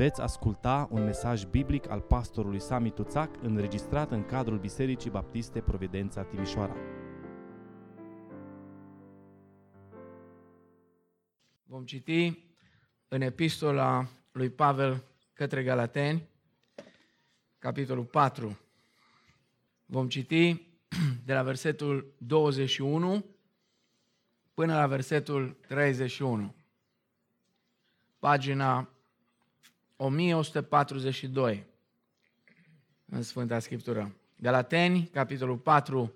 Veți asculta un mesaj biblic al pastorului Sami Tuțac înregistrat în cadrul Bisericii Baptiste Providența Timișoara. Vom citi în epistola lui Pavel către Galateni, capitolul 4. Vom citi de la versetul 21 până la versetul 31. Pagina 1142 în Sfânta Scriptură. Galateni, capitolul 4,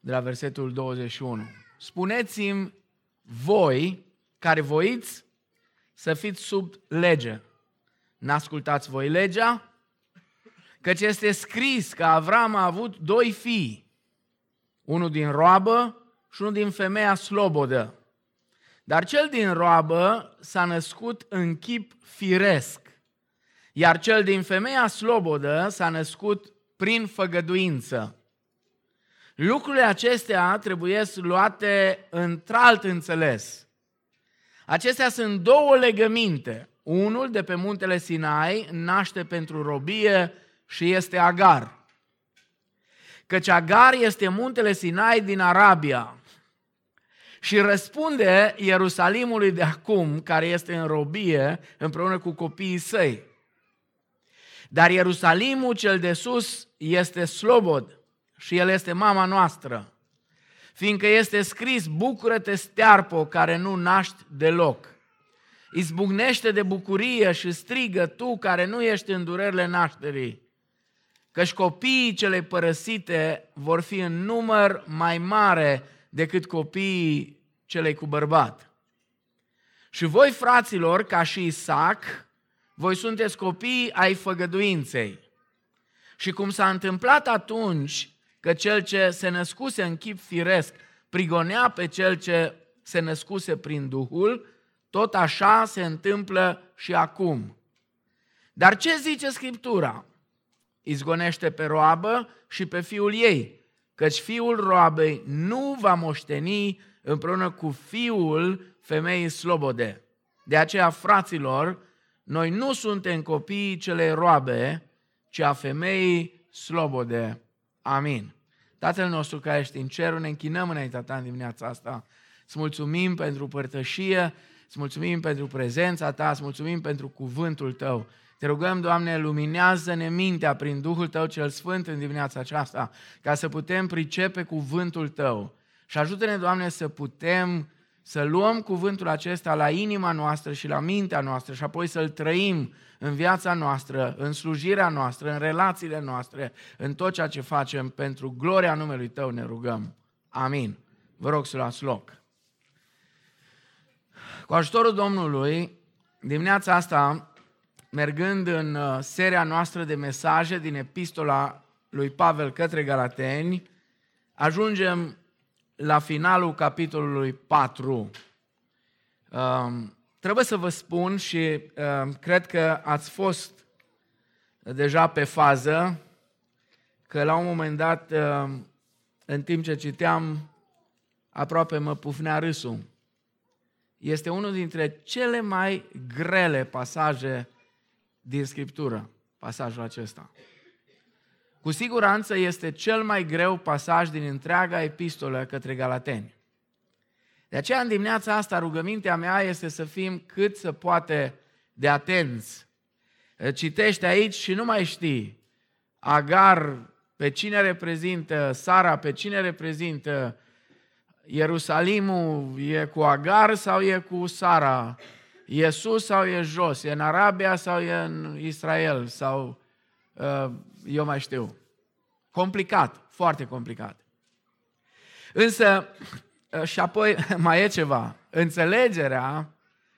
de la versetul 21. Spuneți-mi voi care voiți să fiți sub lege. N-ascultați voi legea? Căci este scris că Avram a avut doi fii, unul din roabă și unul din femeia slobodă. Dar cel din roabă s-a născut în chip firesc, iar cel din femeia slobodă s-a născut prin făgăduință. Lucrurile acestea trebuie luate într-alt înțeles. Acestea sunt două legăminte. Unul de pe muntele Sinai naște pentru robie și este Agar. Căci Agar este muntele Sinai din Arabia. Și răspunde Ierusalimului de acum, care este în robie, împreună cu copiii săi. Dar Ierusalimul cel de sus este slobod și el este mama noastră. Fiindcă este scris, bucură-te stearpo care nu naști deloc. Izbucnește de bucurie și strigă tu care nu ești în durerile nașterii. Căci copiii cele părăsite vor fi în număr mai mare decât copiii celei cu bărbat. Și voi, fraților, ca și Isaac, voi sunteți copii ai făgăduinței. Și cum s-a întâmplat atunci că cel ce se născuse în chip firesc prigonea pe cel ce se născuse prin Duhul, tot așa se întâmplă și acum. Dar ce zice Scriptura? Izgonește pe roabă și pe fiul ei, căci fiul roabei nu va moșteni împreună cu fiul femeii slobode. De aceea, fraților, noi nu suntem copiii celei roabe, ci a femeii slobode. Amin. Tatăl nostru care ești în cerul, ne închinăm înaintea ta în dimineața asta. Îți mulțumim pentru părtășie, îți mulțumim pentru prezența ta, îți mulțumim pentru cuvântul tău. Te rugăm, Doamne, luminează-ne mintea prin Duhul Tău cel Sfânt în dimineața aceasta, ca să putem pricepe cuvântul Tău. Și ajută-ne, Doamne, să putem să luăm cuvântul acesta la inima noastră și la mintea noastră și apoi să-l trăim în viața noastră, în slujirea noastră, în relațiile noastre, în tot ceea ce facem pentru gloria numelui Tău ne rugăm. Amin. Vă rog să luați loc. Cu ajutorul Domnului, dimineața asta, mergând în uh, seria noastră de mesaje din epistola lui Pavel către Galateni, ajungem la finalul capitolului 4. Um, trebuie să vă spun și um, cred că ați fost deja pe fază că la un moment dat, um, în timp ce citeam, aproape mă pufnea râsul. Este unul dintre cele mai grele pasaje din Scriptură, pasajul acesta. Cu siguranță este cel mai greu pasaj din întreaga epistolă către Galateni. De aceea, în dimineața asta, rugămintea mea este să fim cât se poate de atenți. Citește aici și nu mai știi. Agar pe cine reprezintă, Sara pe cine reprezintă, Ierusalimul e cu Agar sau e cu Sara? E sus sau e jos? E în Arabia sau e în Israel? Sau uh, eu mai știu. Complicat, foarte complicat. Însă, ă, și apoi mai e ceva. Înțelegerea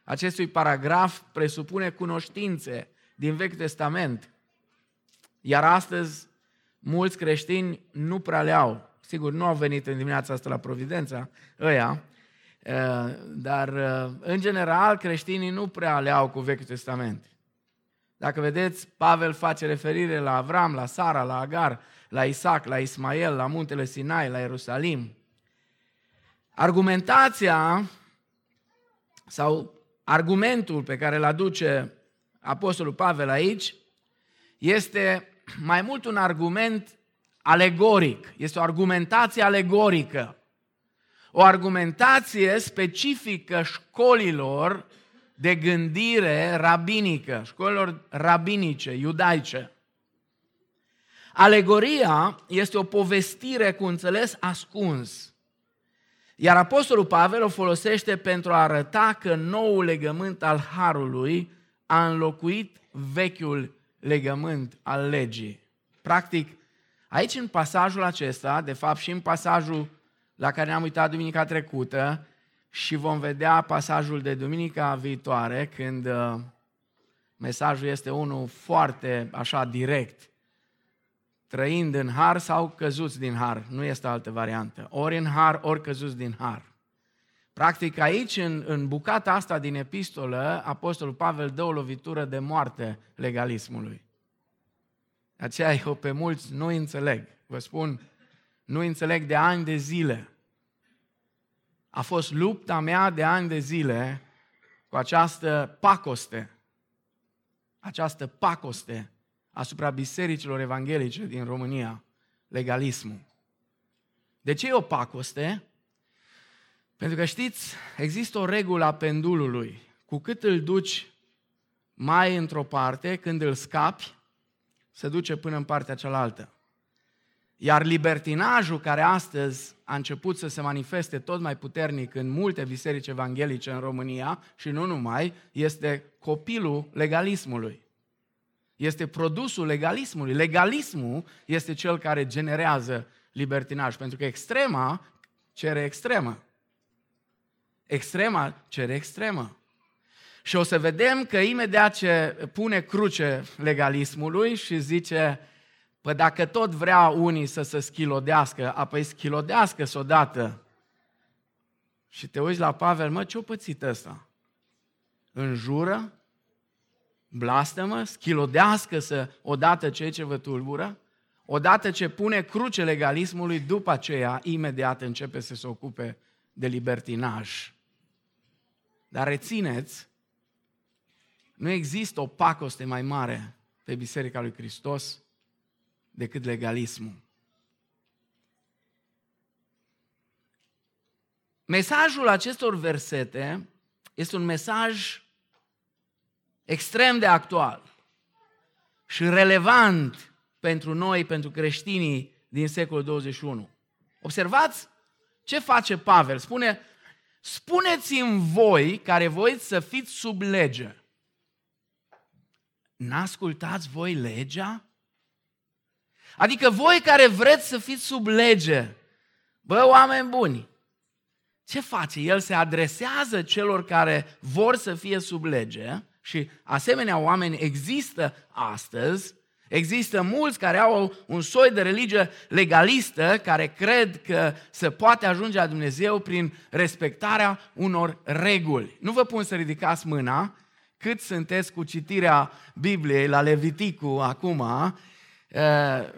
acestui paragraf presupune cunoștințe din Vechiul Testament. Iar astăzi, mulți creștini nu prea le au. Sigur, nu au venit în dimineața asta la Providența, ăia, ă, dar ă, în general creștinii nu prea le au cu Vechiul Testament. Dacă vedeți, Pavel face referire la Avram, la Sara, la Agar, la Isaac, la Ismael, la muntele Sinai, la Ierusalim. Argumentația sau argumentul pe care îl aduce Apostolul Pavel aici este mai mult un argument alegoric, este o argumentație alegorică, o argumentație specifică școlilor de gândire rabinică, școlilor rabinice, iudaice. Alegoria este o povestire cu înțeles ascuns. Iar Apostolul Pavel o folosește pentru a arăta că noul legământ al Harului a înlocuit vechiul legământ al legii. Practic, aici în pasajul acesta, de fapt și în pasajul la care ne-am uitat duminica trecută și vom vedea pasajul de duminica viitoare, când uh, mesajul este unul foarte așa direct trăind în har sau căzuți din har. Nu este altă variantă. Ori în har, ori căzuți din har. Practic aici, în, în bucata asta din epistolă, Apostolul Pavel dă o lovitură de moarte legalismului. Aceea eu pe mulți nu înțeleg. Vă spun, nu înțeleg de ani de zile. A fost lupta mea de ani de zile cu această pacoste. Această pacoste asupra bisericilor evanghelice din România, legalismul. De ce e o pacoste? Pentru că știți, există o regulă a pendulului. Cu cât îl duci mai într-o parte, când îl scapi, se duce până în partea cealaltă. Iar libertinajul care astăzi a început să se manifeste tot mai puternic în multe biserici evanghelice în România și nu numai, este copilul legalismului. Este produsul legalismului. Legalismul este cel care generează libertinaj, pentru că extrema cere extremă. Extrema cere extremă. Și o să vedem că imediat ce pune cruce legalismului și zice, păi dacă tot vrea unii să se schilodească, apoi schilodească-s odată. Și te uiți la Pavel, mă, ce-o pățit ăsta? Înjură, blastămă, schilodească-să odată cei ce vă tulbură, odată ce pune cruce legalismului, după aceea, imediat începe să se ocupe de libertinaj. Dar rețineți, nu există o pacoste mai mare pe Biserica lui Hristos decât legalismul. Mesajul acestor versete este un mesaj extrem de actual și relevant pentru noi, pentru creștinii din secolul 21. Observați ce face Pavel. Spune, spuneți-mi voi care voiți să fiți sub lege. N-ascultați voi legea? Adică voi care vreți să fiți sub lege, bă, oameni buni, ce face? El se adresează celor care vor să fie sub lege și asemenea oameni există astăzi, Există mulți care au un soi de religie legalistă, care cred că se poate ajunge la Dumnezeu prin respectarea unor reguli. Nu vă pun să ridicați mâna, cât sunteți cu citirea Bibliei la Leviticu acum, eh,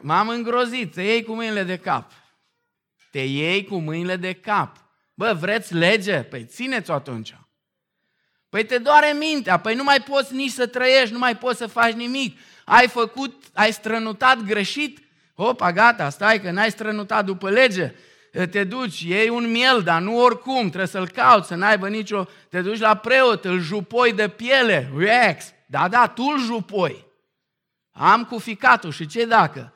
m-am îngrozit, te iei cu mâinile de cap. Te iei cu mâinile de cap. Bă, vreți lege? Păi țineți-o atunci. Păi te doare mintea, păi nu mai poți nici să trăiești, nu mai poți să faci nimic. Ai făcut, ai strănutat greșit, opa, gata, stai că n-ai strănutat după lege, te duci, iei un miel, dar nu oricum, trebuie să-l cauți, să n-aibă nicio... Te duci la preot, îl jupoi de piele, rex. Da, da, tu îl jupoi. Am cu ficatul și ce dacă?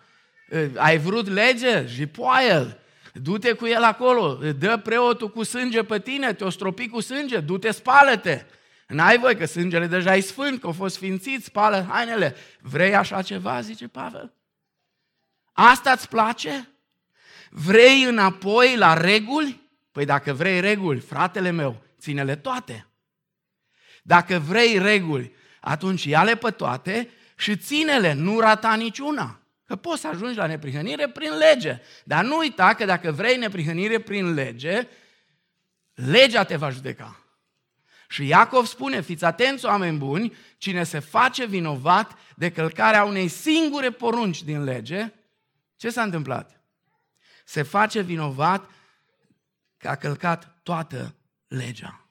Ai vrut lege? Jipoaie-l. Du-te cu el acolo, dă preotul cu sânge pe tine, te-o stropi cu sânge, du-te, spală-te. N-ai voi că sângele deja e sfânt, că au fost sfințit, spală hainele. Vrei așa ceva, zice Pavel? Asta îți place? Vrei înapoi la reguli? Păi dacă vrei reguli, fratele meu, ține-le toate. Dacă vrei reguli, atunci ia-le pe toate și ține-le, nu rata niciuna. Că poți să ajungi la neprihănire prin lege. Dar nu uita că dacă vrei neprihănire prin lege, legea te va judeca. Și Iacov spune, fiți atenți oameni buni, cine se face vinovat de călcarea unei singure porunci din lege, ce s-a întâmplat? Se face vinovat că a călcat toată legea.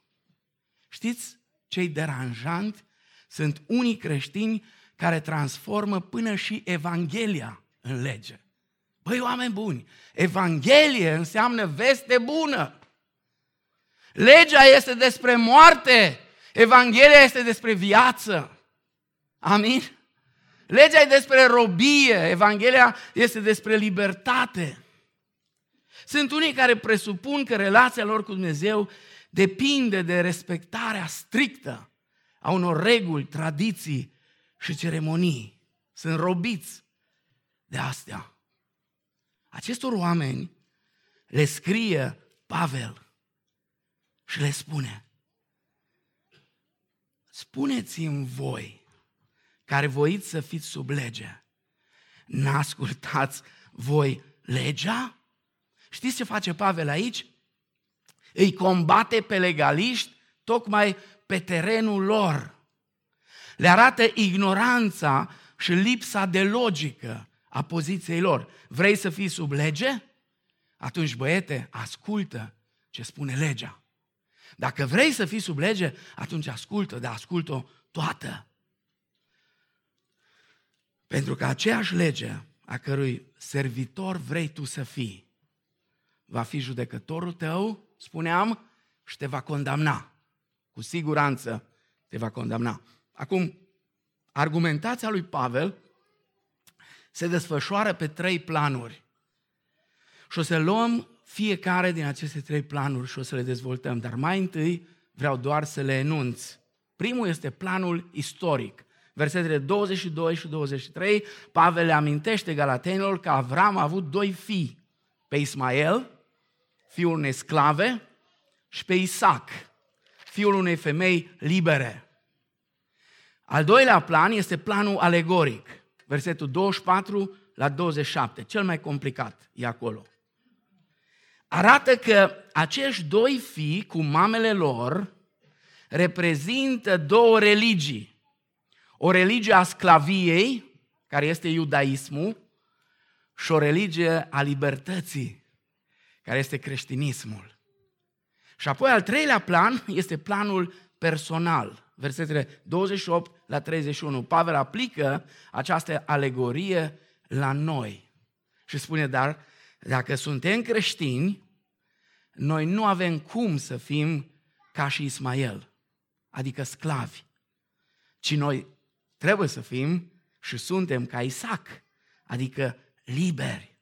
Știți ce-i deranjant? sunt unii creștini care transformă până și Evanghelia în lege. Băi, oameni buni, Evanghelie înseamnă veste bună. Legea este despre moarte, Evanghelia este despre viață. Amin? Legea e despre robie, Evanghelia este despre libertate. Sunt unii care presupun că relația lor cu Dumnezeu depinde de respectarea strictă a unor reguli, tradiții și ceremonii. Sunt robiți de astea. Acestor oameni le scrie Pavel și le spune, spuneți-mi voi, care voiți să fiți sub lege, n-ascultați voi legea? Știți ce face Pavel aici? Îi combate pe legaliști tocmai pe terenul lor. Le arată ignoranța și lipsa de logică a poziției lor. Vrei să fii sub lege? Atunci, băiete, ascultă ce spune legea. Dacă vrei să fii sub lege, atunci ascultă, dar ascultă-o toată. Pentru că aceeași lege a cărui servitor vrei tu să fii, va fi judecătorul tău, spuneam, și te va condamna. Cu siguranță te va condamna. Acum, argumentația lui Pavel se desfășoară pe trei planuri. Și o să luăm fiecare din aceste trei planuri și o să le dezvoltăm. Dar mai întâi vreau doar să le enunț. Primul este planul istoric. Versetele 22 și 23, Pavel le amintește galatenilor că Avram a avut doi fii, pe Ismael, fiul unei sclave, și pe Isaac, fiul unei femei libere. Al doilea plan este planul alegoric, versetul 24 la 27, cel mai complicat e acolo. Arată că acești doi fii cu mamele lor reprezintă două religii. O religie a sclaviei, care este iudaismul, și o religie a libertății, care este creștinismul. Și apoi al treilea plan este planul personal. Versetele 28 la 31. Pavel aplică această alegorie la noi. Și spune, dar dacă suntem creștini, noi nu avem cum să fim ca și Ismael, adică sclavi, ci noi trebuie să fim și suntem ca Isaac, adică liberi.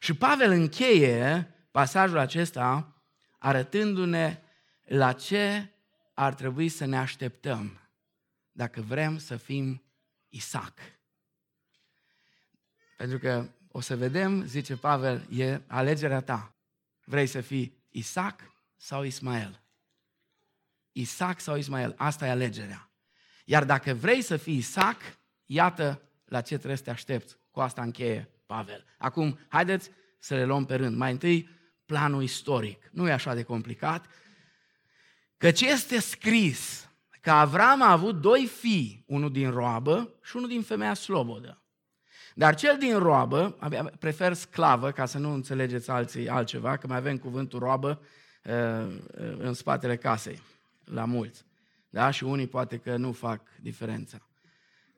Și Pavel încheie pasajul acesta arătându-ne la ce ar trebui să ne așteptăm dacă vrem să fim Isaac. Pentru că o să vedem, zice Pavel, e alegerea ta. Vrei să fii Isaac sau Ismael? Isaac sau Ismael? Asta e alegerea. Iar dacă vrei să fii Isaac, iată la ce trebuie să te aștepți. Cu asta încheie Pavel. Acum, haideți să le luăm pe rând. Mai întâi, planul istoric. Nu e așa de complicat. Căci este scris că Avram a avut doi fii, unul din roabă și unul din femeia slobodă. Dar cel din roabă, prefer sclavă, ca să nu înțelegeți alții altceva, că mai avem cuvântul roabă uh, în spatele casei, la mulți. Da? Și unii poate că nu fac diferența.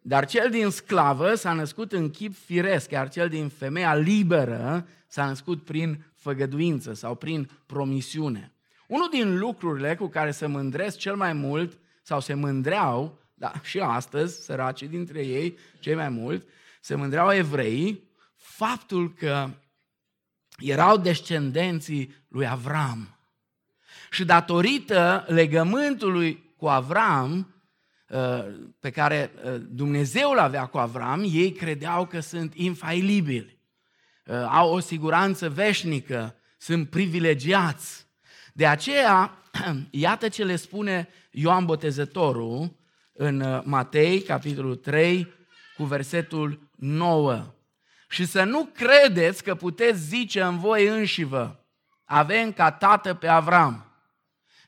Dar cel din sclavă s-a născut în chip firesc, iar cel din femeia liberă s-a născut prin făgăduință sau prin promisiune. Unul din lucrurile cu care se mândresc cel mai mult, sau se mândreau, da, și astăzi, săracii dintre ei, cei mai mult, se mândreau evrei, faptul că erau descendenții lui Avram. Și datorită legământului cu Avram, uh, pe care uh, Dumnezeu îl avea cu Avram, ei credeau că sunt infailibili, uh, au o siguranță veșnică, sunt privilegiați. De aceea, iată ce le spune Ioan Botezătorul în Matei, capitolul 3, cu versetul 9. Și să nu credeți că puteți zice în voi înșivă, avem ca tată pe Avram.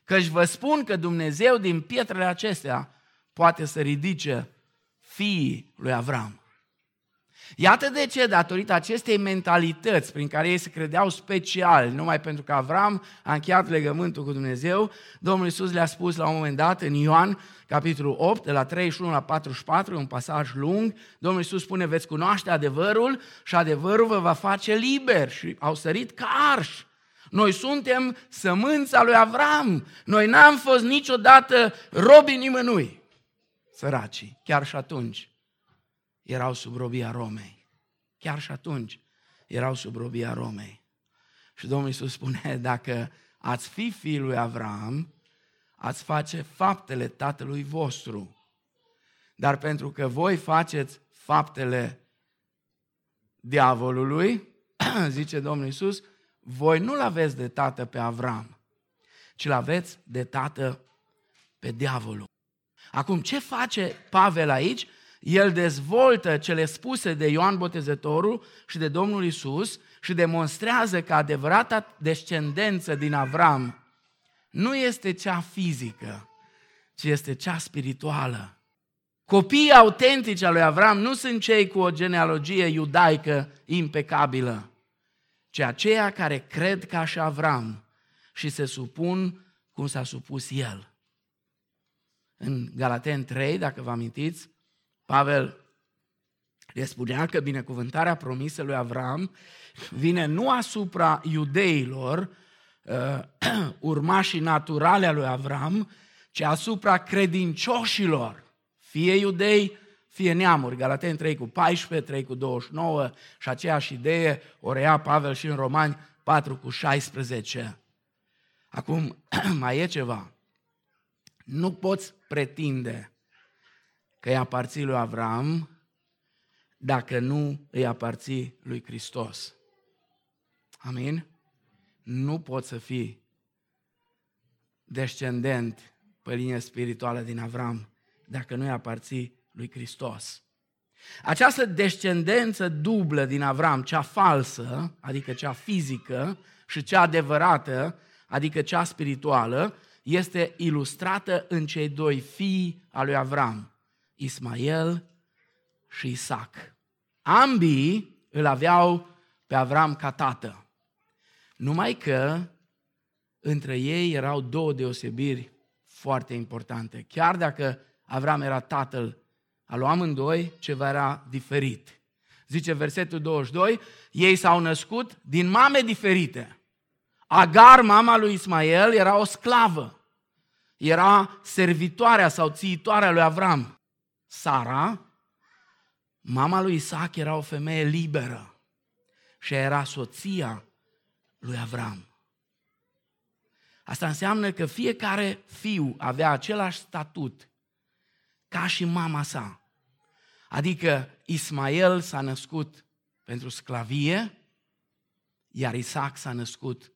Căci vă spun că Dumnezeu din pietrele acestea poate să ridice fiii lui Avram. Iată de ce, datorită acestei mentalități prin care ei se credeau special, numai pentru că Avram a încheiat legământul cu Dumnezeu, Domnul Iisus le-a spus la un moment dat în Ioan, capitolul 8, de la 31 la 44, un pasaj lung, Domnul Iisus spune, veți cunoaște adevărul și adevărul vă va face liber. Și au sărit ca arși. Noi suntem sămânța lui Avram. Noi n-am fost niciodată robii nimănui. Săracii, chiar și atunci erau sub robia Romei. Chiar și atunci erau sub robia Romei. Și Domnul Iisus spune, dacă ați fi fiul lui Avram, ați face faptele tatălui vostru. Dar pentru că voi faceți faptele diavolului, zice Domnul Iisus, voi nu-l aveți de tată pe Avram, ci l aveți de tată pe diavolul. Acum, ce face Pavel aici? El dezvoltă cele spuse de Ioan Botezătorul și de Domnul Isus și demonstrează că adevărata descendență din Avram nu este cea fizică, ci este cea spirituală. Copiii autentici al lui Avram nu sunt cei cu o genealogie iudaică impecabilă, ci aceia care cred ca și Avram și se supun cum s-a supus el. În Galaten 3, dacă vă amintiți, Pavel le spunea că binecuvântarea promisă lui Avram vine nu asupra iudeilor, uh, urmașii naturale a lui Avram, ci asupra credincioșilor, fie iudei, fie neamuri. Galaten 3 cu 14, 3 cu 29 și aceeași idee o rea Pavel și în Romani 4 cu 16. Acum, mai e ceva. Nu poți pretinde că îi aparții lui Avram dacă nu îi aparții lui Hristos. Amin? Nu poți să fii descendent pe linie spirituală din Avram dacă nu îi aparții lui Hristos. Această descendență dublă din Avram, cea falsă, adică cea fizică, și cea adevărată, adică cea spirituală, este ilustrată în cei doi fii al lui Avram, Ismael și Isaac. Ambii îl aveau pe Avram ca tată. Numai că între ei erau două deosebiri foarte importante. Chiar dacă Avram era tatăl al amândoi, ceva era diferit. Zice versetul 22, ei s-au născut din mame diferite. Agar, mama lui Ismael, era o sclavă. Era servitoarea sau țiitoarea lui Avram. Sara, mama lui Isaac, era o femeie liberă și era soția lui Avram. Asta înseamnă că fiecare fiu avea același statut ca și mama sa. Adică Ismael s-a născut pentru sclavie, iar Isaac s-a născut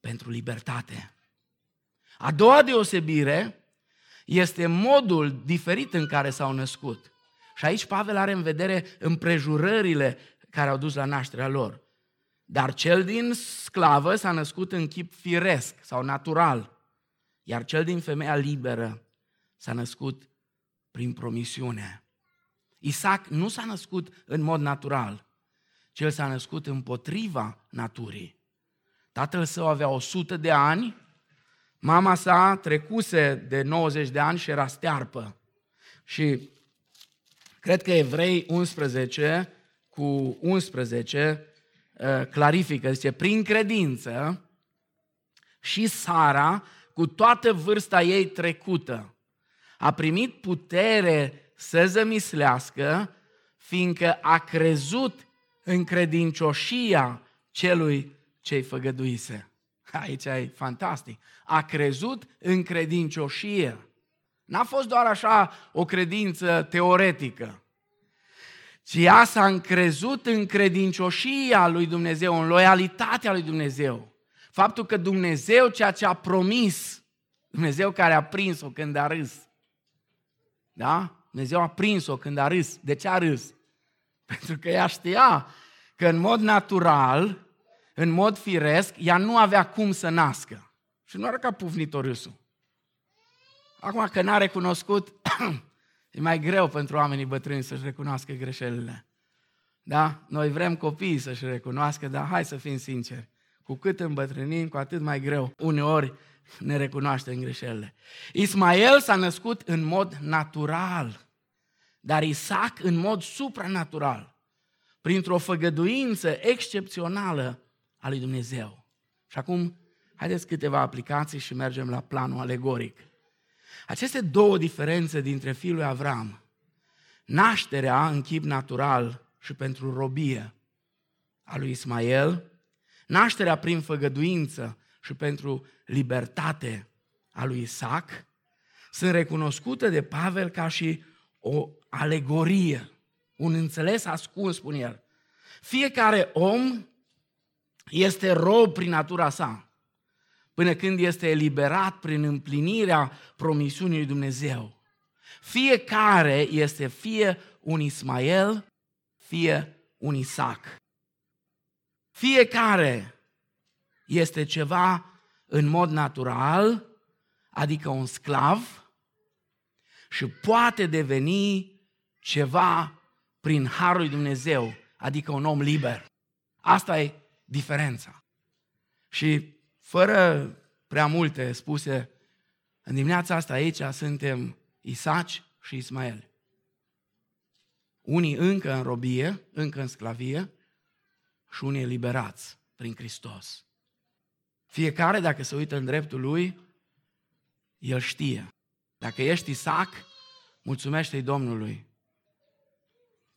pentru libertate. A doua deosebire este modul diferit în care s-au născut. Și aici Pavel are în vedere împrejurările care au dus la nașterea lor. Dar cel din sclavă s-a născut în chip firesc sau natural, iar cel din femeia liberă s-a născut prin promisiune. Isaac nu s-a născut în mod natural, ci el s-a născut împotriva naturii. Tatăl său avea 100 de ani, mama sa trecuse de 90 de ani și era stearpă. Și cred că Evrei 11 cu 11 uh, clarifică, zice, prin credință și Sara, cu toată vârsta ei trecută, a primit putere să zămislească, fiindcă a crezut în credincioșia celui ce-i făgăduise. Aici e fantastic. A crezut în credincioșie. N-a fost doar așa o credință teoretică, ci ea s-a încrezut în credincioșia lui Dumnezeu, în loialitatea lui Dumnezeu. Faptul că Dumnezeu ceea ce a promis, Dumnezeu care a prins-o când a râs, da? Dumnezeu a prins-o când a râs. De ce a râs? Pentru că ea știa că în mod natural, în mod firesc, ea nu avea cum să nască. Și nu că a pufnit-o râsul. Acum că n-a recunoscut, e mai greu pentru oamenii bătrâni să-și recunoască greșelile. Da? Noi vrem copiii să-și recunoască, dar hai să fim sinceri. Cu cât îmbătrânim, cu atât mai greu. Uneori ne recunoaștem greșelile. Ismael s-a născut în mod natural, dar Isaac în mod supranatural, printr-o făgăduință excepțională a lui Dumnezeu. Și acum, haideți câteva aplicații și mergem la planul alegoric. Aceste două diferențe dintre fiul lui Avram, nașterea în chip natural și pentru robie a lui Ismael, nașterea prin făgăduință și pentru libertate a lui Isaac, sunt recunoscute de Pavel ca și o alegorie, un înțeles ascuns, spune el. Fiecare om este rob prin natura sa, până când este eliberat prin împlinirea promisiunii lui Dumnezeu. Fiecare este fie un Ismael, fie un Isaac. Fiecare este ceva în mod natural, adică un sclav, și poate deveni ceva prin harul lui Dumnezeu, adică un om liber. Asta e diferența. Și fără prea multe spuse, în dimineața asta aici suntem Isaci și Ismael. Unii încă în robie, încă în sclavie și unii eliberați prin Hristos. Fiecare, dacă se uită în dreptul lui, el știe. Dacă ești Isaac, mulțumește-i Domnului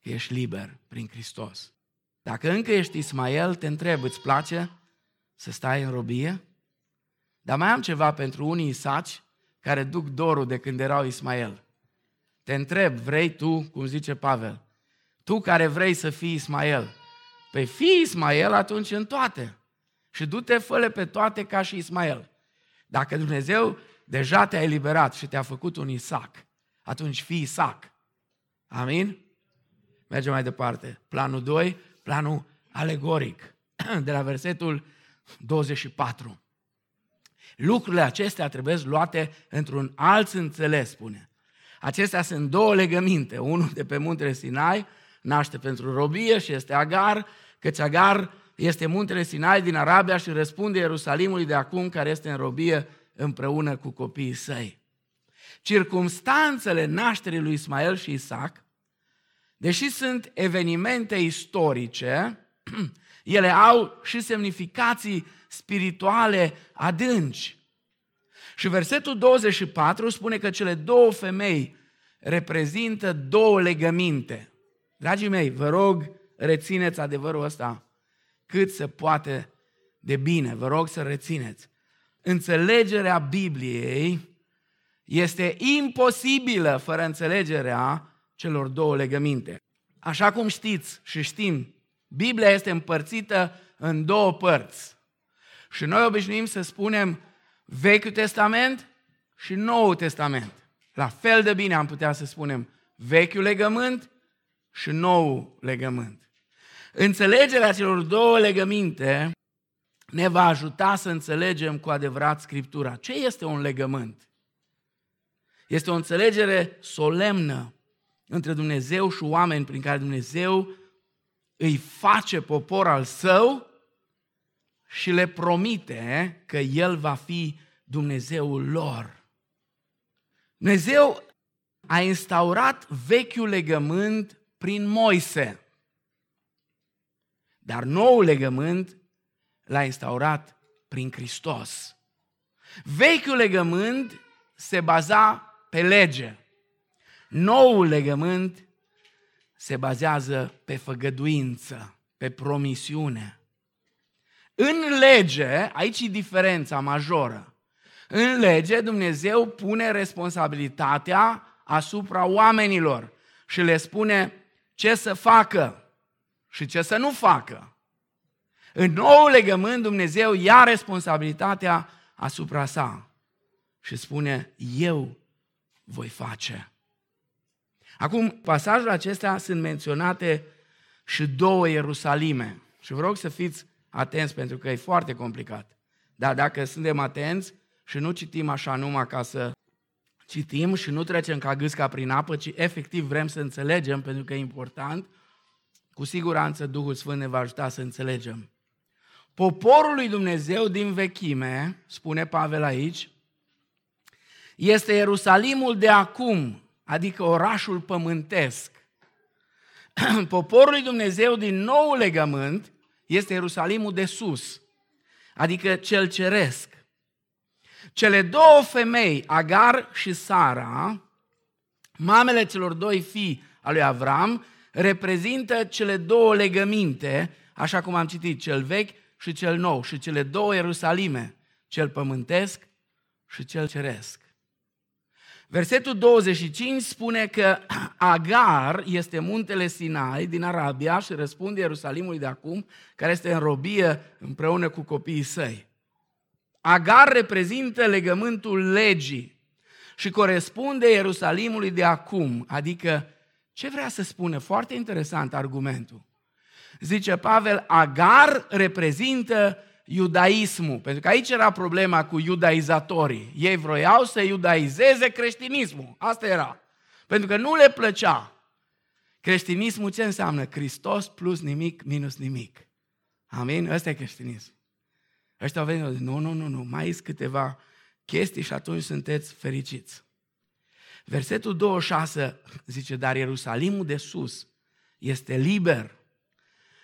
că ești liber prin Hristos. Dacă încă ești Ismael, te întreb, îți place să stai în robie? Dar mai am ceva pentru unii Isaci care duc dorul de când erau Ismael. Te întreb, vrei tu, cum zice Pavel, tu care vrei să fii Ismael, păi fii Ismael atunci în toate și du-te fă pe toate ca și Ismael. Dacă Dumnezeu deja te-a eliberat și te-a făcut un Isaac, atunci fii Isaac. Amin? Mergem mai departe. Planul 2, planul alegoric, de la versetul 24. Lucrurile acestea trebuie luate într-un alt înțeles, spune. Acestea sunt două legăminte. Unul de pe muntele Sinai, naște pentru robie și este Agar, căci Agar este muntele Sinai din Arabia și răspunde Ierusalimului de acum care este în robie împreună cu copiii săi. Circumstanțele nașterii lui Ismael și Isaac, deși sunt evenimente istorice, ele au și semnificații spirituale adânci. Și versetul 24 spune că cele două femei reprezintă două legăminte. Dragii mei, vă rog, rețineți adevărul ăsta cât se poate de bine. Vă rog să rețineți. Înțelegerea Bibliei este imposibilă fără înțelegerea celor două legăminte. Așa cum știți și știm, Biblia este împărțită în două părți. Și noi obișnuim să spunem Vechiul Testament și Noul Testament. La fel de bine am putea să spunem Vechiul legământ și Noul legământ. Înțelegerea celor două legăminte ne va ajuta să înțelegem cu adevărat Scriptura. Ce este un legământ? Este o înțelegere solemnă între Dumnezeu și oameni prin care Dumnezeu îi face popor al său și le promite că El va fi Dumnezeul lor. Dumnezeu a instaurat vechiul legământ prin Moise. Dar noul legământ l-a instaurat prin Hristos. Vechiul legământ se baza pe lege. Noul legământ se bazează pe făgăduință, pe promisiune. În lege, aici e diferența majoră. În lege, Dumnezeu pune responsabilitatea asupra oamenilor și le spune ce să facă și ce să nu facă. În nou legământ, Dumnezeu ia responsabilitatea asupra sa și spune, eu voi face. Acum, pasajul acestea sunt menționate și două Ierusalime. Și vă rog să fiți atenți pentru că e foarte complicat. Dar dacă suntem atenți și nu citim așa numai ca să citim și nu trecem ca gâsca prin apă, ci efectiv vrem să înțelegem, pentru că e important, cu siguranță Duhul Sfânt ne va ajuta să înțelegem. Poporul lui Dumnezeu din vechime, spune Pavel aici, este Ierusalimul de acum, adică orașul pământesc. Poporul lui Dumnezeu din nou legământ este Ierusalimul de sus, adică cel ceresc. Cele două femei, Agar și Sara, mamele celor doi fii al lui Avram, reprezintă cele două legăminte, așa cum am citit, cel vechi și cel nou, și cele două Ierusalime, cel pământesc și cel ceresc. Versetul 25 spune că Agar este muntele Sinai din Arabia și răspunde Ierusalimului de acum, care este în robie împreună cu copiii săi. Agar reprezintă legământul legii și corespunde Ierusalimului de acum, adică ce vrea să spună? Foarte interesant argumentul. Zice Pavel, Agar reprezintă iudaismul, pentru că aici era problema cu iudaizatorii. Ei vroiau să iudaizeze creștinismul. Asta era. Pentru că nu le plăcea. Creștinismul ce înseamnă? Hristos plus nimic minus nimic. Amin? Ăsta e creștinism. Ăștia au venit, nu, nu, nu, nu, mai sunt câteva chestii și atunci sunteți fericiți. Versetul 26 zice, dar Ierusalimul de sus este liber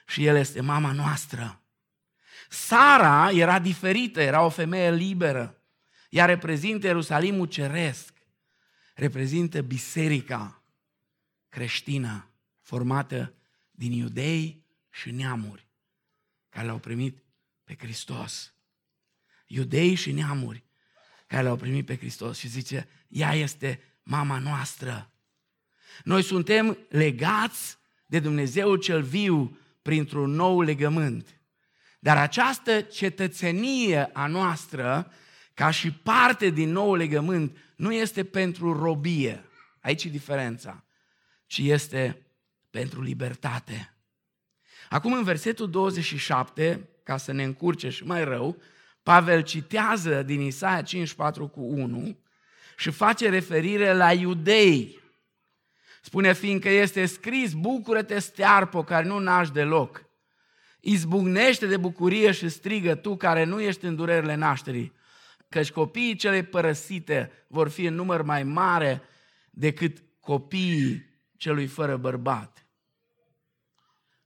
și el este mama noastră. Sara era diferită, era o femeie liberă. Ea reprezintă Ierusalimul ceresc, reprezintă biserica creștină formată din iudei și neamuri care l-au primit pe Hristos. Iudei și neamuri care l-au primit pe Hristos și zice, ea este mama noastră. Noi suntem legați de Dumnezeu cel viu printr-un nou legământ. Dar această cetățenie a noastră, ca și parte din nou legământ, nu este pentru robie. Aici e diferența. Ci este pentru libertate. Acum în versetul 27, ca să ne încurce și mai rău, Pavel citează din Isaia 54 cu 1 și face referire la iudei. Spune, fiindcă este scris, bucură-te stearpo care nu naști deloc. Izbucnește de bucurie și strigă tu care nu ești în durerile nașterii. Căci copiii cele părăsite vor fi în număr mai mare decât copiii celui fără bărbat.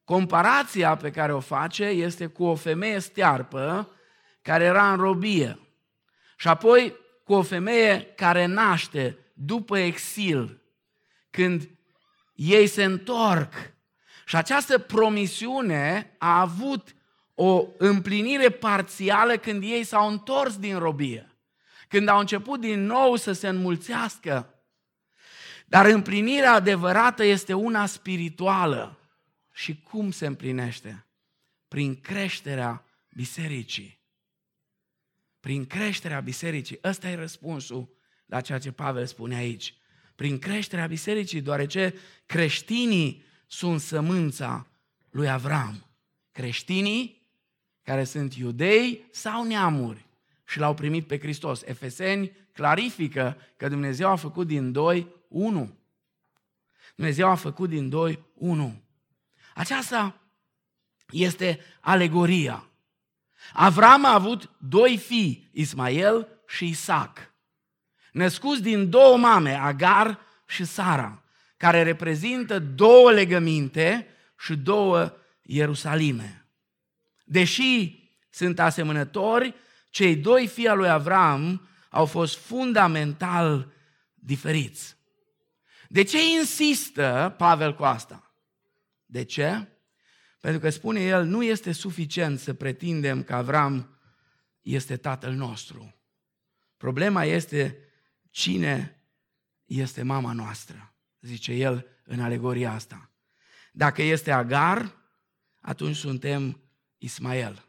Comparația pe care o face este cu o femeie stearpă care era în robie. Și apoi cu o femeie care naște după exil, când ei se întorc. Și această promisiune a avut o împlinire parțială când ei s-au întors din robie, când au început din nou să se înmulțească. Dar împlinirea adevărată este una spirituală. Și cum se împlinește? Prin creșterea bisericii prin creșterea bisericii. Ăsta e răspunsul la ceea ce Pavel spune aici. Prin creșterea bisericii, deoarece creștinii sunt sămânța lui Avram. Creștinii care sunt iudei sau neamuri și l-au primit pe Hristos. Efeseni clarifică că Dumnezeu a făcut din doi unu. Dumnezeu a făcut din doi unu. Aceasta este alegoria. Avram a avut doi fii, Ismael și Isaac, născuți din două mame, Agar și Sara, care reprezintă două legăminte și două Ierusalime. Deși sunt asemănători, cei doi fii al lui Avram au fost fundamental diferiți. De ce insistă Pavel cu asta? De ce? Pentru că spune el, nu este suficient să pretindem că Avram este tatăl nostru. Problema este cine este mama noastră, zice el în alegoria asta. Dacă este Agar, atunci suntem Ismael.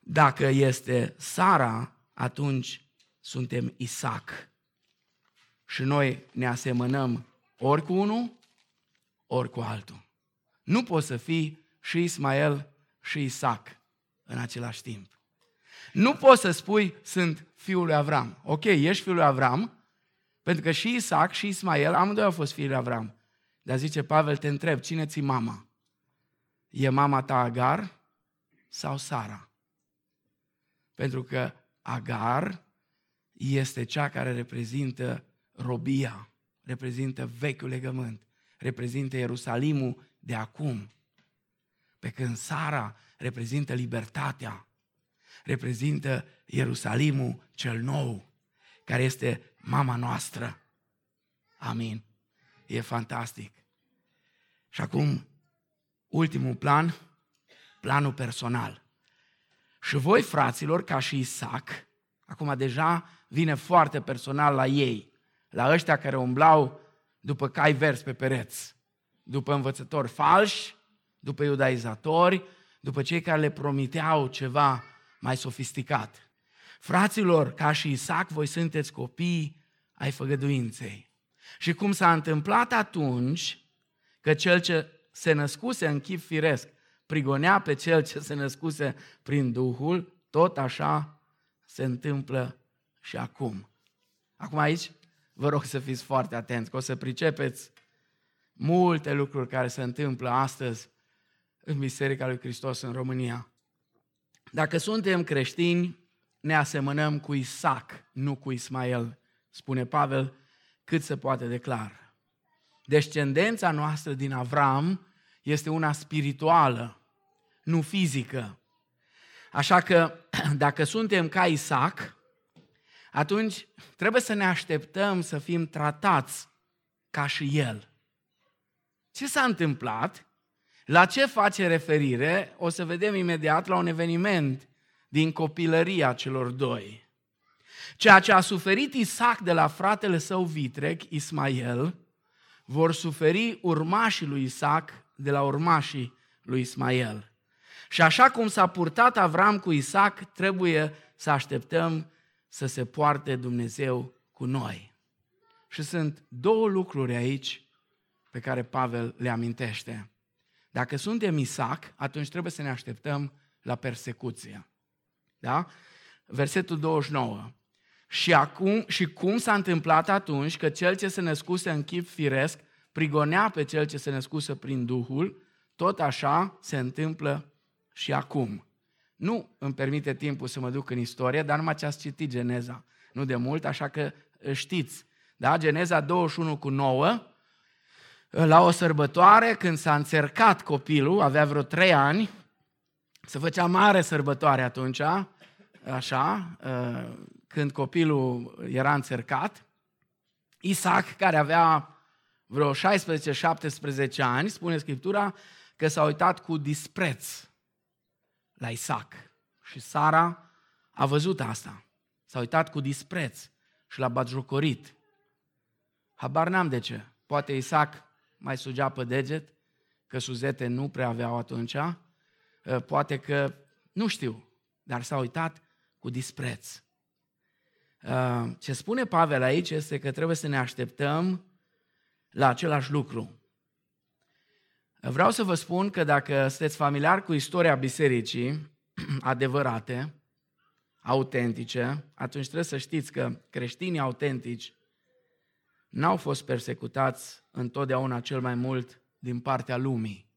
Dacă este Sara, atunci suntem Isaac. Și noi ne asemănăm ori cu unul, ori cu altul. Nu poți să fii și Ismael și Isaac în același timp. Nu poți să spui, sunt fiul lui Avram. Ok, ești fiul lui Avram, pentru că și Isaac și Ismael, amândoi au fost fiul lui Avram. Dar zice Pavel, te întreb, cine ți mama? e mama ta Agar sau Sara? Pentru că Agar este cea care reprezintă robia, reprezintă vechiul legământ, reprezintă Ierusalimul de acum. Pe când Sara reprezintă libertatea, reprezintă Ierusalimul cel nou, care este mama noastră. Amin. E fantastic. Și acum, ultimul plan, planul personal. Și voi, fraților, ca și Isaac, acum deja vine foarte personal la ei, la ăștia care umblau după cai vers pe pereți, după învățători falși, după iudaizatori, după cei care le promiteau ceva mai sofisticat. Fraților, ca și Isaac, voi sunteți copii ai făgăduinței. Și cum s-a întâmplat atunci că cel ce se născuse în chip firesc prigonea pe cel ce se născuse prin Duhul, tot așa se întâmplă și acum. Acum aici vă rog să fiți foarte atenți, că o să pricepeți multe lucruri care se întâmplă astăzi în Biserica lui Hristos în România. Dacă suntem creștini, ne asemănăm cu Isaac, nu cu Ismael, spune Pavel, cât se poate declar. Descendența noastră din Avram este una spirituală, nu fizică. Așa că, dacă suntem ca Isaac, atunci trebuie să ne așteptăm să fim tratați ca și el. Ce s-a întâmplat? La ce face referire? O să vedem imediat la un eveniment din copilăria celor doi. Ceea ce a suferit Isaac de la fratele său vitreg, Ismael, vor suferi urmașii lui Isaac de la urmașii lui Ismael. Și așa cum s-a purtat Avram cu Isaac, trebuie să așteptăm să se poarte Dumnezeu cu noi. Și sunt două lucruri aici pe care Pavel le amintește. Dacă suntem Isaac, atunci trebuie să ne așteptăm la persecuție. Da? Versetul 29. Și, acum, și cum s-a întâmplat atunci că cel ce se născuse în chip firesc prigonea pe cel ce se născuse prin Duhul, tot așa se întâmplă și acum. Nu îmi permite timpul să mă duc în istorie, dar numai ce ați citit Geneza, nu de mult, așa că știți. Da? Geneza 21 cu 9, la o sărbătoare, când s-a încercat copilul, avea vreo trei ani, se făcea mare sărbătoare atunci, așa, ă, când copilul era încercat. Isaac, care avea vreo 16-17 ani, spune Scriptura, că s-a uitat cu dispreț la Isaac. Și Sara a văzut asta. S-a uitat cu dispreț și l-a batjocorit. Habar n-am de ce. Poate Isaac mai sugea pe deget, că suzete nu prea aveau atunci, ă, poate că, nu știu, dar s-a uitat cu dispreț. Ă, ce spune Pavel aici este că trebuie să ne așteptăm la același lucru. Vreau să vă spun că dacă sunteți familiar cu istoria bisericii adevărate, autentice, atunci trebuie să știți că creștinii autentici n-au fost persecutați întotdeauna cel mai mult din partea lumii,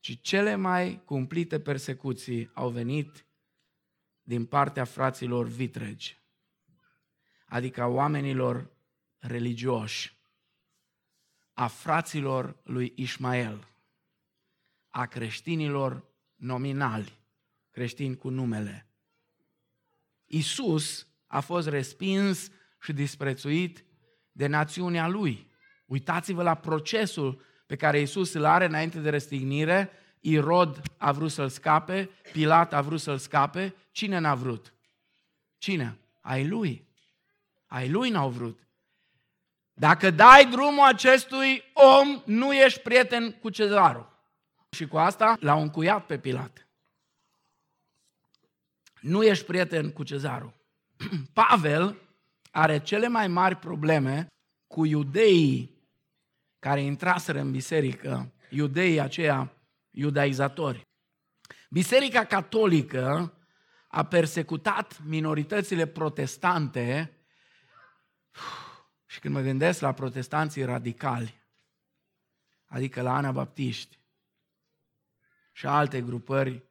ci cele mai cumplite persecuții au venit din partea fraților vitregi, adică a oamenilor religioși, a fraților lui Ismael, a creștinilor nominali, creștini cu numele. Isus a fost respins și disprețuit de națiunea lui. Uitați-vă la procesul pe care Isus îl are înainte de răstignire. Irod a vrut să-l scape, Pilat a vrut să-l scape. Cine n-a vrut? Cine? Ai lui. Ai lui n-au vrut. Dacă dai drumul acestui om, nu ești prieten cu cezarul. Și cu asta l-au încuiat pe Pilat. Nu ești prieten cu cezarul. Pavel are cele mai mari probleme cu iudeii care intraseră în biserică, iudeii aceia iudaizatori. Biserica catolică a persecutat minoritățile protestante și când mă gândesc la protestanții radicali, adică la anabaptiști, și alte grupări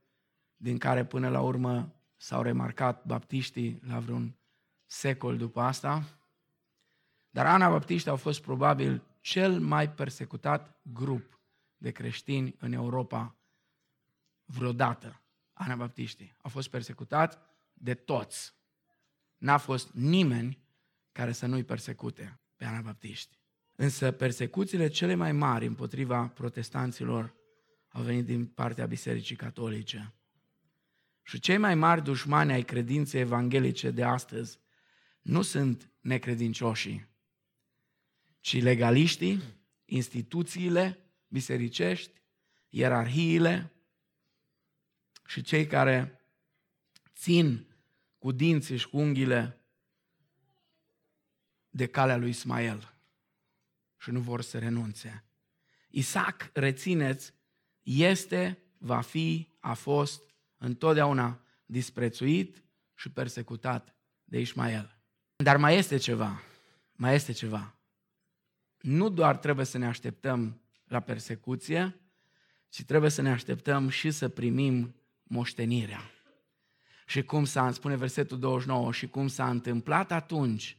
din care până la urmă s-au remarcat baptiștii la vreun secol după asta. Dar anabaptiștii au fost probabil cel mai persecutat grup de creștini în Europa vreodată. Anabaptiștii au fost persecutat de toți. N-a fost nimeni care să nu-i persecute pe anabaptiști. Însă persecuțiile cele mai mari împotriva protestanților au venit din partea Bisericii Catolice. Și cei mai mari dușmani ai credinței evanghelice de astăzi nu sunt necredincioșii, ci legaliștii, instituțiile bisericești, ierarhiile și cei care țin cu dinții și cu unghiile de calea lui Ismael și nu vor să renunțe. Isaac, rețineți, este, va fi, a fost întotdeauna disprețuit și persecutat de Ismael. Dar mai este ceva, mai este ceva. Nu doar trebuie să ne așteptăm la persecuție, ci trebuie să ne așteptăm și să primim moștenirea. Și cum s-a, spune versetul 29, și cum s-a întâmplat atunci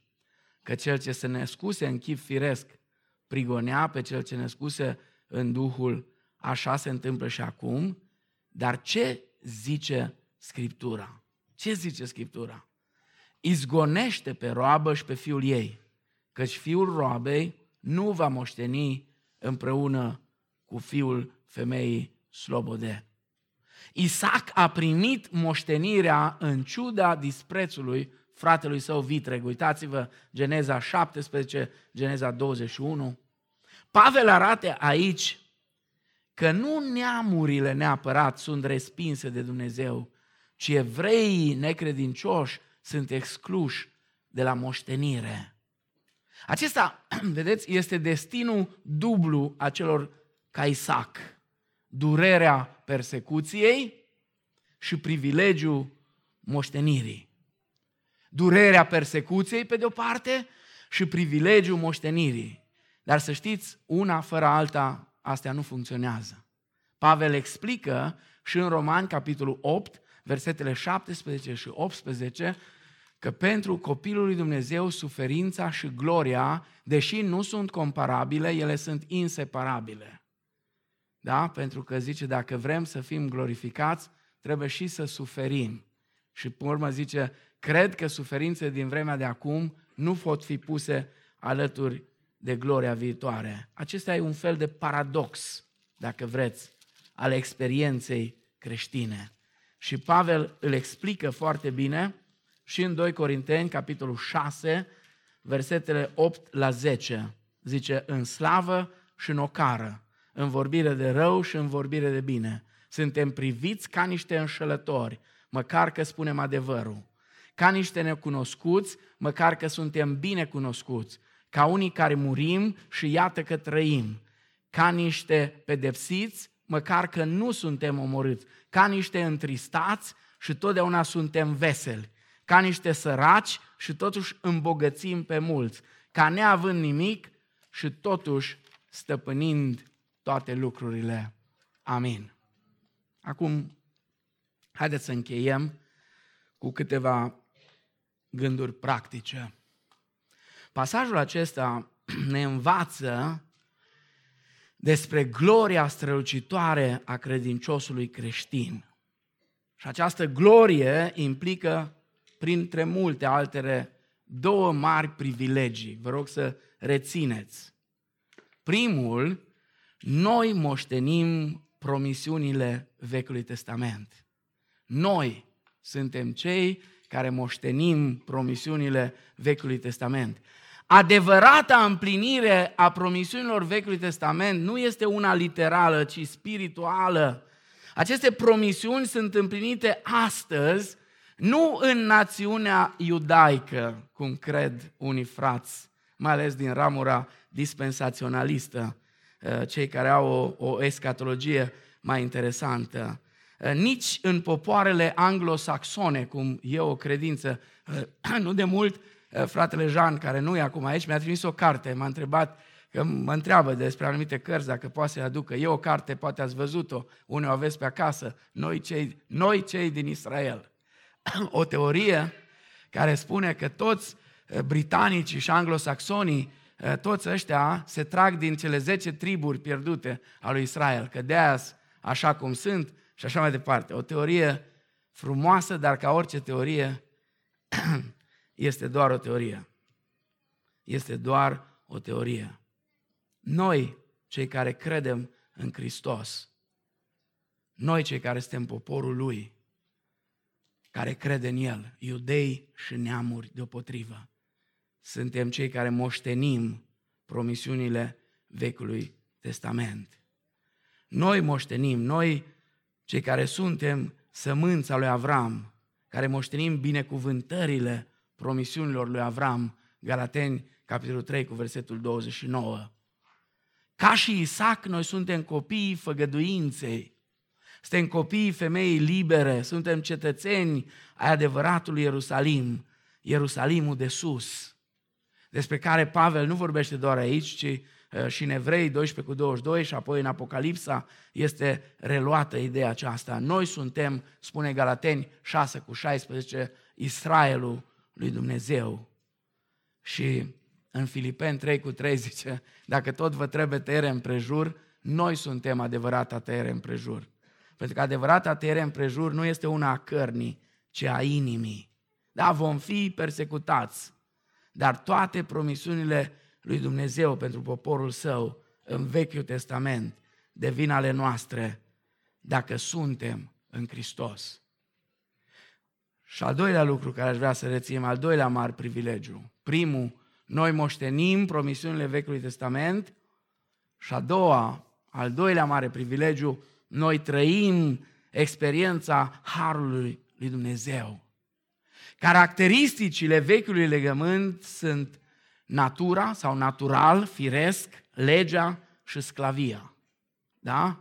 că cel ce se născuse în chip firesc prigonea pe cel ce născuse în Duhul, așa se întâmplă și acum, dar ce zice Scriptura? Ce zice Scriptura? Izgonește pe roabă și pe fiul ei, căci fiul roabei nu va moșteni împreună cu fiul femeii slobode. Isaac a primit moștenirea în ciuda disprețului fratelui său vitreg. Uitați-vă Geneza 17, Geneza 21. Pavel arată aici că nu neamurile neapărat sunt respinse de Dumnezeu, ci evreii necredincioși sunt excluși de la moștenire. Acesta, vedeți, este destinul dublu a celor ca Isaac. Durerea persecuției și privilegiul moștenirii. Durerea persecuției, pe de o parte, și privilegiul moștenirii. Dar să știți, una fără alta, astea nu funcționează. Pavel explică și în Roman, capitolul 8, versetele 17 și 18, că pentru copilul lui Dumnezeu suferința și gloria, deși nu sunt comparabile, ele sunt inseparabile. Da? Pentru că zice, dacă vrem să fim glorificați, trebuie și să suferim. Și pe urmă zice, cred că suferințe din vremea de acum nu pot fi puse alături de gloria viitoare. Acesta e un fel de paradox, dacă vreți, al experienței creștine. Și Pavel îl explică foarte bine și în 2 Corinteni, capitolul 6, versetele 8 la 10. Zice, în slavă și în ocară, în vorbire de rău și în vorbire de bine. Suntem priviți ca niște înșelători, măcar că spunem adevărul. Ca niște necunoscuți, măcar că suntem bine cunoscuți ca unii care murim și iată că trăim, ca niște pedepsiți, măcar că nu suntem omorâți, ca niște întristați și totdeauna suntem veseli, ca niște săraci și totuși îmbogățim pe mulți, ca neavând nimic și totuși stăpânind toate lucrurile. Amin. Acum, haideți să încheiem cu câteva gânduri practice. Pasajul acesta ne învață despre gloria strălucitoare a credinciosului creștin. Și această glorie implică, printre multe altele, două mari privilegii. Vă rog să rețineți. Primul, noi moștenim promisiunile Vechiului Testament. Noi suntem cei care moștenim promisiunile Vechiului Testament. Adevărata împlinire a promisiunilor Vechiului Testament nu este una literală, ci spirituală. Aceste promisiuni sunt împlinite astăzi, nu în națiunea iudaică, cum cred unii frați, mai ales din ramura dispensaționalistă, eh, cei care au o, o escatologie mai interesantă, eh, nici în popoarele anglosaxone, cum e o credință, eh, nu de mult Eh, fratele Jean, care nu e acum aici, mi-a trimis o carte, m-a întrebat că mă întreabă despre anumite cărți, dacă poate să-i aducă. E o carte, poate ați văzut-o, unde o aveți pe acasă, noi cei, noi cei din Israel. O teorie care spune că toți eh, britanicii și anglosaxonii, eh, toți ăștia se trag din cele 10 triburi pierdute a lui Israel, că de așa cum sunt și așa mai departe. O teorie frumoasă, dar ca orice teorie, este doar o teorie. Este doar o teorie. Noi, cei care credem în Hristos, noi cei care suntem poporul Lui, care crede în El, iudei și neamuri deopotrivă, suntem cei care moștenim promisiunile Vechiului Testament. Noi moștenim, noi cei care suntem sămânța lui Avram, care moștenim binecuvântările promisiunilor lui Avram, Galateni, capitolul 3, cu versetul 29. Ca și Isaac, noi suntem copiii făgăduinței. Suntem copiii femeii libere, suntem cetățeni ai adevăratului Ierusalim, Ierusalimul de sus, despre care Pavel nu vorbește doar aici, ci uh, și în Evrei 12 cu 22 și apoi în Apocalipsa este reluată ideea aceasta. Noi suntem, spune Galateni 6 cu 16, Israelul lui Dumnezeu. Și în Filipeni 3 cu 3 zice, dacă tot vă trebuie tăiere împrejur, noi suntem adevărata tăiere împrejur. Pentru că adevărata tăiere împrejur nu este una a cărnii, ci a inimii. Da, vom fi persecutați, dar toate promisiunile lui Dumnezeu pentru poporul său în Vechiul Testament devin ale noastre dacă suntem în Hristos. Și al doilea lucru care aș vrea să reținem, al doilea mare privilegiu. Primul, noi moștenim promisiunile Vechiului Testament și a doua, al doilea mare privilegiu, noi trăim experiența Harului lui Dumnezeu. Caracteristicile vechiului legământ sunt natura sau natural, firesc, legea și sclavia. Da?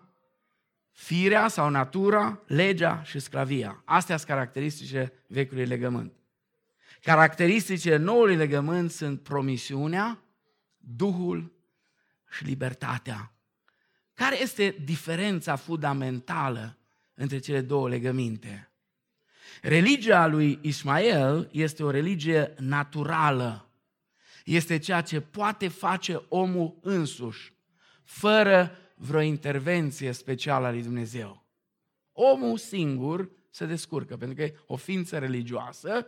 Firea sau natura, legea și sclavia. Astea sunt caracteristice vechiului legământ. Caracteristicile noului legământ sunt promisiunea, Duhul și libertatea. Care este diferența fundamentală între cele două legăminte? Religia lui Ismael este o religie naturală. Este ceea ce poate face omul însuși, fără vreo intervenție specială a lui Dumnezeu. Omul singur se descurcă, pentru că e o ființă religioasă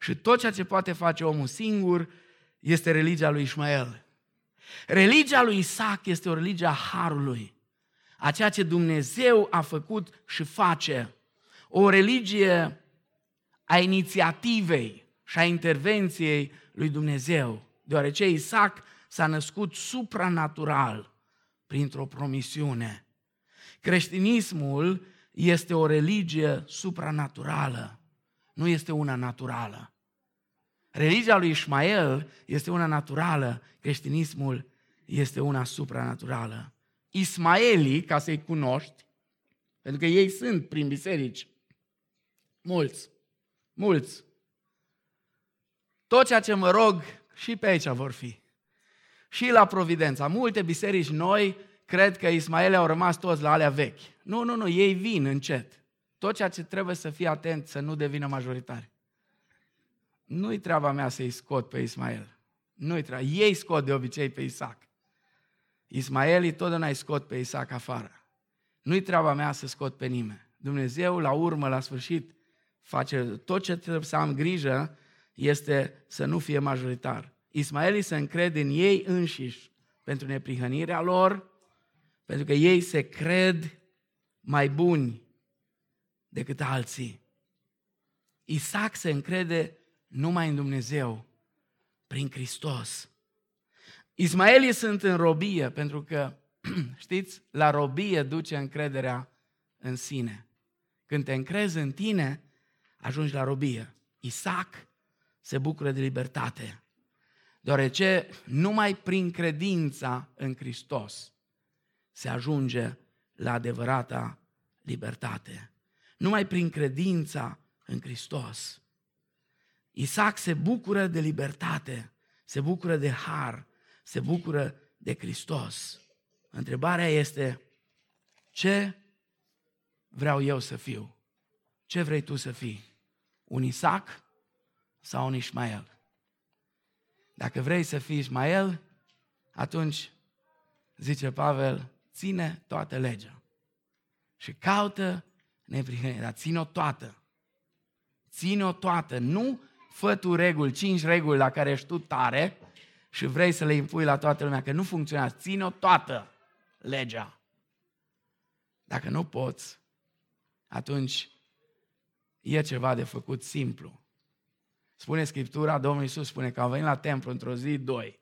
și tot ceea ce poate face omul singur este religia lui Ismael. Religia lui Isaac este o religie a harului, a ceea ce Dumnezeu a făcut și face. O religie a inițiativei și a intervenției lui Dumnezeu, deoarece Isaac s-a născut supranatural printr-o promisiune. Creștinismul este o religie supranaturală, nu este una naturală. Religia lui Ismael este una naturală, creștinismul este una supranaturală. Ismaelii, ca să-i cunoști, pentru că ei sunt prin biserici, mulți, mulți. Tot ceea ce mă rog, și pe aici vor fi. Și la Providența. Multe biserici noi cred că Ismaele au rămas toți la alea vechi. Nu, nu, nu, ei vin încet. Tot ceea ce trebuie să fie atent să nu devină majoritari. Nu-i treaba mea să-i scot pe Ismael. Nu-i treaba. Ei scot de obicei pe Isaac. Ismaelii totdeauna îi scot pe Isaac afară. Nu-i treaba mea să scot pe nimeni. Dumnezeu, la urmă, la sfârșit, face tot ce trebuie să am grijă este să nu fie majoritar. Ismaelii se încred în ei înșiși pentru neprihănirea lor, pentru că ei se cred mai buni decât alții. Isaac se încrede numai în Dumnezeu, prin Hristos. Ismaelii sunt în robie pentru că, știți, la robie duce încrederea în sine. Când te încrezi în tine, ajungi la robie. Isaac se bucură de libertate, deoarece numai prin credința în Hristos se ajunge la adevărata libertate. Numai prin credința în Hristos. Isaac se bucură de libertate, se bucură de har, se bucură de Hristos. Întrebarea este, ce vreau eu să fiu? Ce vrei tu să fii? Un Isaac sau un Ismael? Dacă vrei să fii Ismael, atunci, zice Pavel, ține toată legea. Și caută neprihănire, dar ține-o toată. Ține-o toată. Nu fă tu reguli, cinci reguli la care ești tu tare și vrei să le impui la toată lumea, că nu funcționează. Ține-o toată legea. Dacă nu poți, atunci e ceva de făcut simplu. Spune Scriptura, Domnul Iisus spune că au venit la templu într-o zi doi.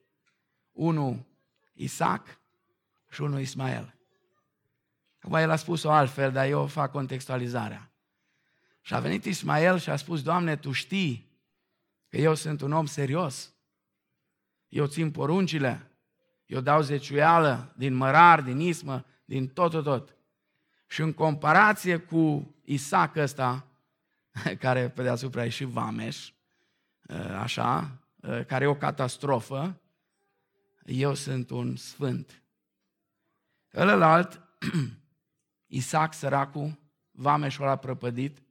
Unul Isaac și unul Ismael. Acum el a spus-o altfel, dar eu fac contextualizarea. Și a venit Ismael și a spus, Doamne, Tu știi că eu sunt un om serios. Eu țin poruncile, eu dau zeciuială din mărar, din ismă, din tot, tot, tot. Și în comparație cu Isaac ăsta, care pe deasupra e și Vameș, așa, care e o catastrofă, eu sunt un sfânt. Ălălalt, Isaac, săracul, vameșul ăla prăpădit,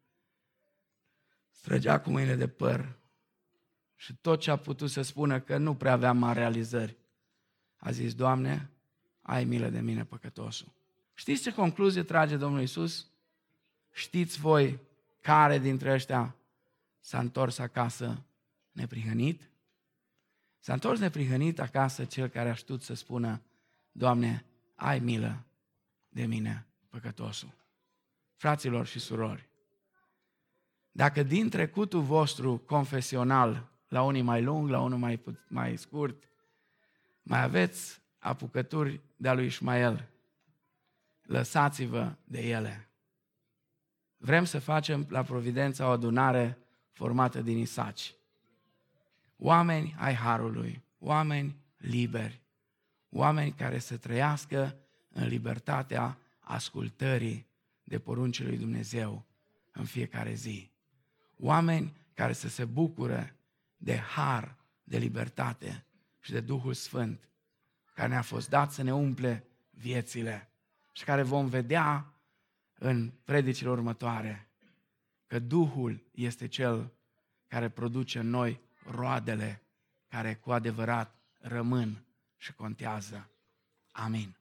străgea cu mâine de păr și tot ce a putut să spună că nu prea avea mari realizări. A zis, Doamne, ai milă de mine, păcătosul. Știți ce concluzie trage Domnul Isus? Știți voi care dintre ăștia s-a întors acasă neprihănit? S-a întors neprihănit acasă cel care a știut să spună, Doamne, ai milă de mine, păcătosul. Fraților și surori, dacă din trecutul vostru confesional, la unii mai lung, la unul mai, mai scurt, mai aveți apucături de-a lui Ismael, lăsați-vă de ele. Vrem să facem la Providența o adunare formată din isaci. Oameni ai Harului, oameni liberi, oameni care să trăiască în libertatea ascultării de poruncile lui Dumnezeu în fiecare zi. Oameni care să se bucure de har, de libertate și de Duhul Sfânt, care ne-a fost dat să ne umple viețile și care vom vedea în predicile următoare că Duhul este Cel care produce în noi roadele care cu adevărat rămân și contează. Amin.